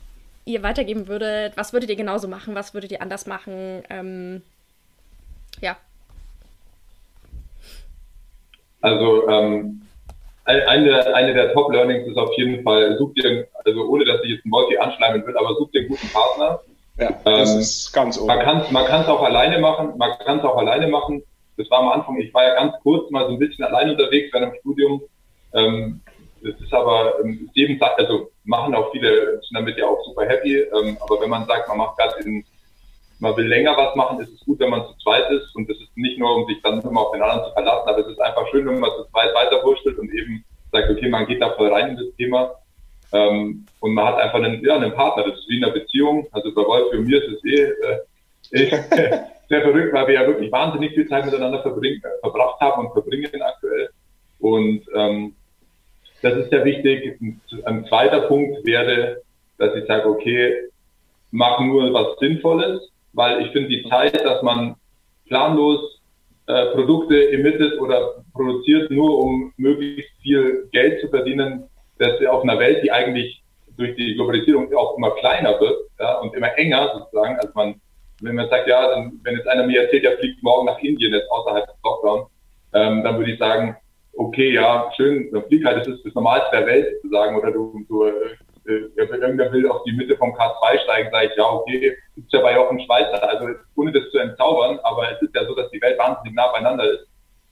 ihr weitergeben würdet? Was würdet ihr genauso machen? Was würdet ihr anders machen? Ähm, ja. Also, ähm, eine, eine der Top-Learnings ist auf jeden Fall, such dir, also ohne dass ich jetzt ein Multi anschleimen will, aber such dir einen guten Partner, ja, das ähm, ist ganz oben. Man kann es man kann's auch alleine machen, man kann es auch alleine machen. Das war am Anfang, ich war ja ganz kurz mal so ein bisschen allein unterwegs während dem Studium. Ähm, das ist aber ähm, jedem sagt, also machen auch viele, sind damit ja auch super happy. Ähm, aber wenn man sagt, man macht gerade in, man will länger was machen, ist es gut, wenn man zu zweit ist. Und das ist nicht nur, um sich dann immer auf den anderen zu verlassen, aber es ist einfach schön, wenn man zu zweit weiterwurschtelt und eben sagt, okay, man geht da voll rein in das Thema. Ähm, und man hat einfach einen, ja, einen Partner, das ist wie in einer Beziehung. Also bei Wolf und mir ist es eh, äh, sehr verrückt, weil wir ja wirklich wahnsinnig viel Zeit miteinander verbringen, verbracht haben und verbringen aktuell. Und ähm, das ist sehr wichtig. Ein zweiter Punkt wäre, dass ich sage, okay, mach nur was Sinnvolles, weil ich finde die Zeit, dass man planlos äh, Produkte emittet oder produziert, nur um möglichst viel Geld zu verdienen, dass wir auf einer Welt, die eigentlich durch die Globalisierung auch immer kleiner wird ja, und immer enger sozusagen, als man, wenn man sagt, ja, dann, wenn jetzt einer mir erzählt, er fliegt morgen nach Indien, jetzt außerhalb des Lockdown, ähm, dann würde ich sagen, okay, ja, schön, dann flieg halt, das ist das Normalste der Welt sozusagen, oder du, du äh, irgendwer will auf die Mitte vom K2 steigen, sage ich, ja, okay, ist ja bei Jochen Schweizer, also ohne das zu entzaubern, aber es ist ja so, dass die Welt wahnsinnig nah beieinander ist.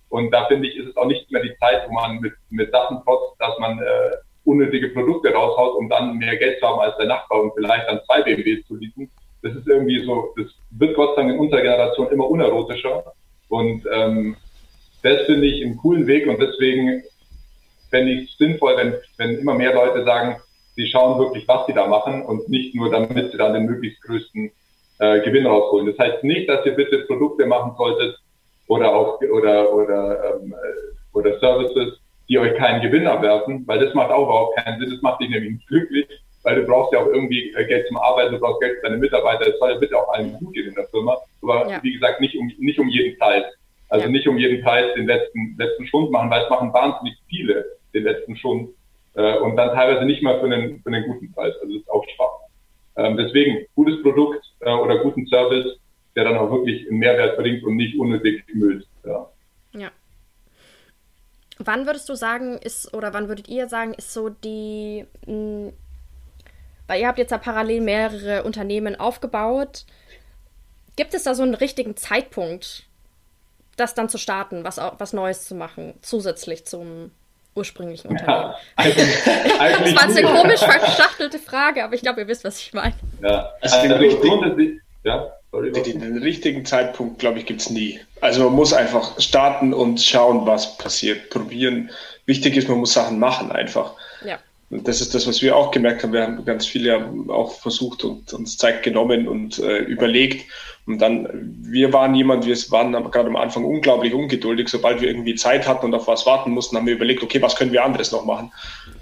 Und da finde ich, ist es auch nicht mehr die Zeit, wo man mit, mit Sachen trotzt, dass man äh, unnötige Produkte raushaut, um dann mehr Geld zu haben als der Nachbar und vielleicht dann zwei BMWs zu leasen. Das ist irgendwie so, das wird Gott sei Dank in unserer Generation immer unerotischer. Und ähm, das finde ich einen coolen Weg und deswegen fände ich es sinnvoll, wenn, wenn immer mehr Leute sagen, sie schauen wirklich, was sie da machen und nicht nur, damit sie dann den möglichst größten äh, Gewinn rausholen. Das heißt nicht, dass ihr bitte Produkte machen solltet oder auch oder oder ähm, äh, oder Services, die euch keinen Gewinn abwerfen, weil das macht auch überhaupt keinen Sinn. Das macht dich nämlich nicht glücklich, weil du brauchst ja auch irgendwie äh, Geld zum Arbeiten, du brauchst Geld für deine Mitarbeiter. Es soll ja bitte auch allen gut gehen in der Firma, aber ja. wie gesagt nicht um nicht um jeden Preis. Also ja. nicht um jeden Preis den letzten, letzten Schwund machen, weil es machen wahnsinnig viele den letzten Schwund äh, und dann teilweise nicht mal für einen, für einen guten Preis. Also das ist auch schwach. Ähm, deswegen gutes Produkt äh, oder guten Service, der dann auch wirklich einen Mehrwert bringt und nicht unnötig müllt. Ja. ja. Wann würdest du sagen, ist, oder wann würdet ihr sagen, ist so die, mh, hm, weil ihr habt jetzt ja parallel mehrere Unternehmen aufgebaut. Gibt es da so einen richtigen Zeitpunkt, das dann zu starten, was, was Neues zu machen, zusätzlich zum ursprünglichen Unternehmen? Ja, eigentlich, eigentlich das war jetzt eine komisch verschachtelte Frage, aber ich glaube, ihr wisst, was ich meine. Ja, also, also den, richtigen, ja, sorry, den, den richtigen Zeitpunkt, glaube ich, gibt es nie. Also man muss einfach starten und schauen, was passiert, probieren. Wichtig ist, man muss Sachen machen einfach. Ja. Und das ist das, was wir auch gemerkt haben. Wir haben ganz viele auch versucht und uns Zeit genommen und äh, überlegt. Und dann, wir waren jemand, wir waren gerade am Anfang unglaublich ungeduldig. Sobald wir irgendwie Zeit hatten und auf was warten mussten, haben wir überlegt, okay, was können wir anderes noch machen?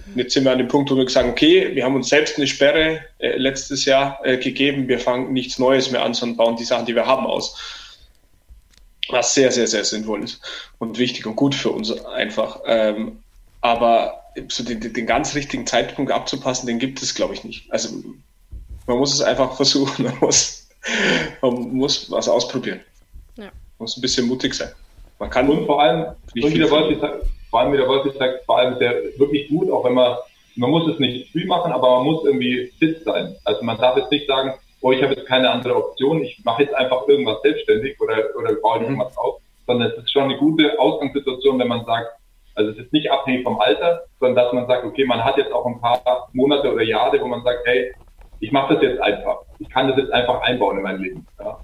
Und jetzt sind wir an dem Punkt, wo wir gesagt okay, wir haben uns selbst eine Sperre äh, letztes Jahr äh, gegeben. Wir fangen nichts Neues mehr an, sondern bauen die Sachen, die wir haben, aus. Was sehr, sehr, sehr sinnvoll ist und wichtig und gut für uns einfach. Ähm, aber so den, den ganz richtigen Zeitpunkt abzupassen, den gibt es, glaube ich, nicht. Also man muss es einfach versuchen, man muss, man muss was ausprobieren. Ja. Man muss ein bisschen mutig sein. Man kann und vor allem, und wie der Wolfi sagt, vor allem wie der Wolfi sagt, vor allem sehr wirklich gut, auch wenn man, man muss es nicht früh machen, aber man muss irgendwie fit sein. Also man darf jetzt nicht sagen, oh, ich habe jetzt keine andere Option, ich mache jetzt einfach irgendwas selbstständig oder, oder baue mhm. irgendwas auf, sondern es ist schon eine gute Ausgangssituation, wenn man sagt, also es ist nicht abhängig vom Alter, sondern dass man sagt, okay, man hat jetzt auch ein paar Monate oder Jahre, wo man sagt, hey, ich mache das jetzt einfach. Ich kann das jetzt einfach einbauen in mein Leben. Ja.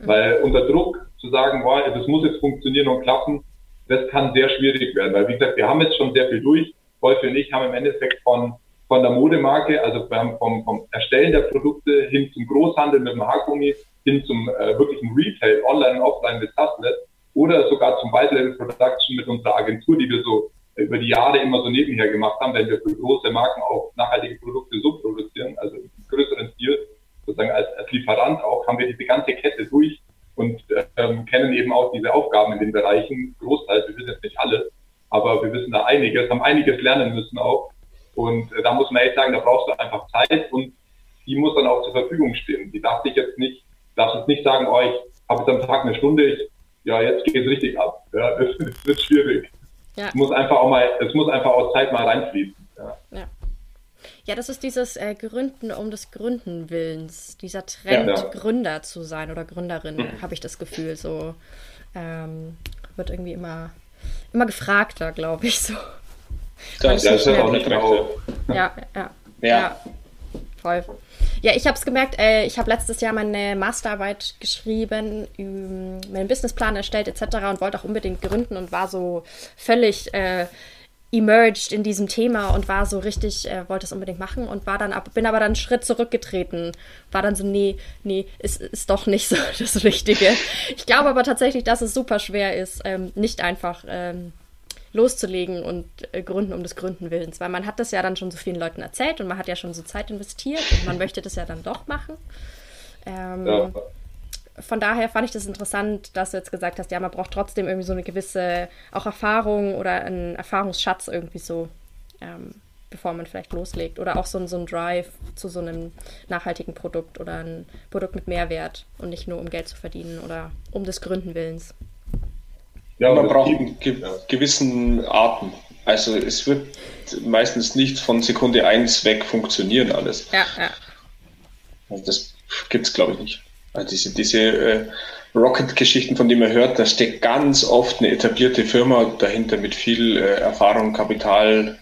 Weil unter Druck zu sagen, boah, das muss jetzt funktionieren und klappen, das kann sehr schwierig werden. Weil wie gesagt, wir haben jetzt schon sehr viel durch. Wolf und ich haben im Endeffekt von, von der Modemarke, also vom, vom Erstellen der Produkte hin zum Großhandel mit dem Haargummi, hin zum äh, wirklichen Retail, online und offline mit Taslet, oder sogar zum White Level Production mit unserer Agentur, die wir so über die Jahre immer so nebenher gemacht haben, wenn wir für große Marken auch nachhaltige Produkte so produzieren, also größeren Stil, sozusagen als, als Lieferant auch, haben wir diese ganze Kette durch und ähm, kennen eben auch diese Aufgaben in den Bereichen, Großteil, wir wissen jetzt nicht alles, aber wir wissen da einiges, haben einiges lernen müssen auch. Und äh, da muss man echt sagen, da brauchst du einfach Zeit und die muss dann auch zur Verfügung stehen. Die darf ich jetzt nicht, darfst jetzt nicht sagen, oh, ich habe jetzt am Tag eine Stunde, ich ja, jetzt geht es richtig ab. Ja, es, es wird schwierig. Ja. Es muss einfach auch mal, es muss einfach aus Zeit mal reinfließen. Ja. ja. Ja, das ist dieses äh, Gründen um des Gründen Willens, dieser Trend, ja, ja. Gründer zu sein oder Gründerin, mhm. habe ich das Gefühl. So ähm, wird irgendwie immer, immer gefragter, glaube ich. So. Das, das ist ja auch eine Trend. Ja, ja, ja. Voll. Ja, ich habe es gemerkt, äh, ich habe letztes Jahr meine Masterarbeit geschrieben, ähm, meinen Businessplan erstellt etc. und wollte auch unbedingt gründen und war so völlig äh, emerged in diesem Thema und war so richtig, äh, wollte es unbedingt machen und war dann ab, bin aber dann einen Schritt zurückgetreten. War dann so, nee, nee, ist, ist doch nicht so das Richtige. Ich glaube aber tatsächlich, dass es super schwer ist, ähm, nicht einfach ähm, loszulegen und äh, gründen um des Gründen Willens. Weil man hat das ja dann schon so vielen Leuten erzählt und man hat ja schon so Zeit investiert und man möchte das ja dann doch machen. Ähm, ja. Von daher fand ich das interessant, dass du jetzt gesagt hast, ja, man braucht trotzdem irgendwie so eine gewisse auch Erfahrung oder einen Erfahrungsschatz irgendwie so, ähm, bevor man vielleicht loslegt. Oder auch so, so ein Drive zu so einem nachhaltigen Produkt oder ein Produkt mit Mehrwert und nicht nur um Geld zu verdienen oder um des Gründen Willens. Ja, man braucht einen ge gewissen Atem. Also es wird meistens nicht von Sekunde 1 weg funktionieren alles. Ja, ja. Also das gibt es, glaube ich, nicht. Also diese, diese äh, Rocket-Geschichten, von denen man hört, da steckt ganz oft eine etablierte Firma dahinter mit viel äh, Erfahrung, Kapital,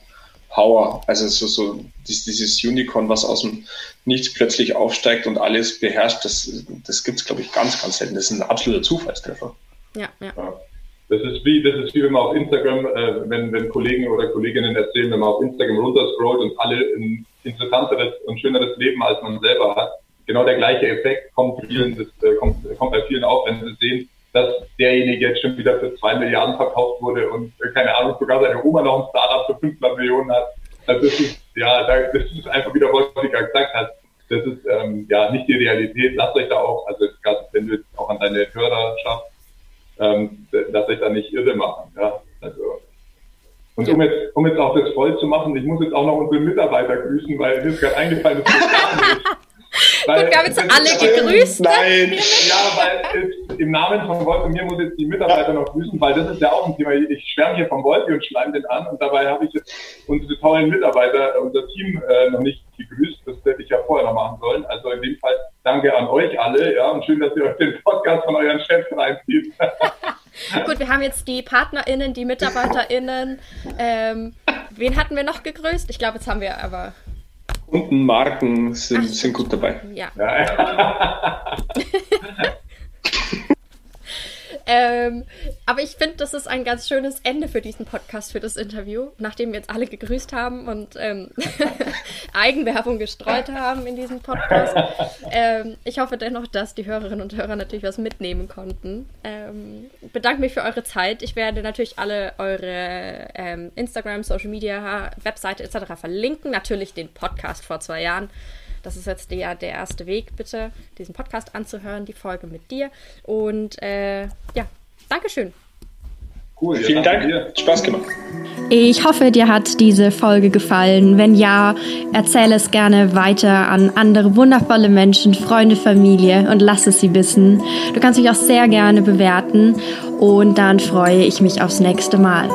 Power. Also so, so dieses Unicorn, was aus dem Nichts plötzlich aufsteigt und alles beherrscht, das, das gibt es, glaube ich, ganz, ganz selten. Das ist ein absoluter Zufallstreffer. Ja, ja. ja. Das ist wie, das ist wie wenn man auf Instagram, äh, wenn, wenn Kollegen oder Kolleginnen erzählen, wenn man auf Instagram runterscrollt und alle ein interessanteres und schöneres Leben als man selber hat. Genau der gleiche Effekt kommt, vielen, das, äh, kommt, kommt bei vielen auf, wenn sie sehen, dass derjenige jetzt schon wieder für zwei Milliarden verkauft wurde und äh, keine Ahnung, sogar seine Oma noch ein Startup für 500 Millionen hat. Also das ist, ja, das ist einfach wieder, was Wolfgang gesagt hat. Das ist ähm, ja nicht die Realität. Lasst euch da auch, also gerade wenn du jetzt auch an deine Hörerschaft ähm, dass ich da nicht irre machen. Ja? Also, und um jetzt, um jetzt auch das voll zu machen, ich muss jetzt auch noch unsere Mitarbeiter grüßen, weil mir ist gerade eingefallen, dass das gar nicht. Weil, Gut, wir haben jetzt alle gegrüßt. Nein, ja, weil im Namen von Wolf und mir muss jetzt die Mitarbeiter noch grüßen, weil das ist ja auch ein Thema. Ich schwärme hier vom Wolfi und schleim den an und dabei habe ich jetzt unsere tollen Mitarbeiter, unser Team äh, noch nicht gegrüßt. Das hätte ich ja vorher noch machen sollen. Also in dem Fall danke an euch alle, ja, und schön, dass ihr euch den Podcast von euren Chefs reinzieht. Gut, wir haben jetzt die PartnerInnen, die MitarbeiterInnen. Ähm, wen hatten wir noch gegrüßt? Ich glaube, jetzt haben wir aber Kunden, Marken sind, Ach, sind gut dabei. Ja. ähm, aber ich finde, das ist ein ganz schönes Ende für diesen Podcast, für das Interview, nachdem wir jetzt alle gegrüßt haben und ähm, Eigenwerbung gestreut haben in diesem Podcast. Ähm, ich hoffe dennoch, dass die Hörerinnen und Hörer natürlich was mitnehmen konnten. Ähm, bedanke mich für eure Zeit. Ich werde natürlich alle eure ähm, Instagram, Social Media, Webseite etc. verlinken. Natürlich den Podcast vor zwei Jahren. Das ist jetzt der, der erste Weg, bitte diesen Podcast anzuhören, die Folge mit dir. Und äh, ja, Dankeschön. Cool, vielen Dank. Dir. Spaß gemacht. Ich hoffe, dir hat diese Folge gefallen. Wenn ja, erzähle es gerne weiter an andere wundervolle Menschen, Freunde, Familie und lass es sie wissen. Du kannst mich auch sehr gerne bewerten und dann freue ich mich aufs nächste Mal.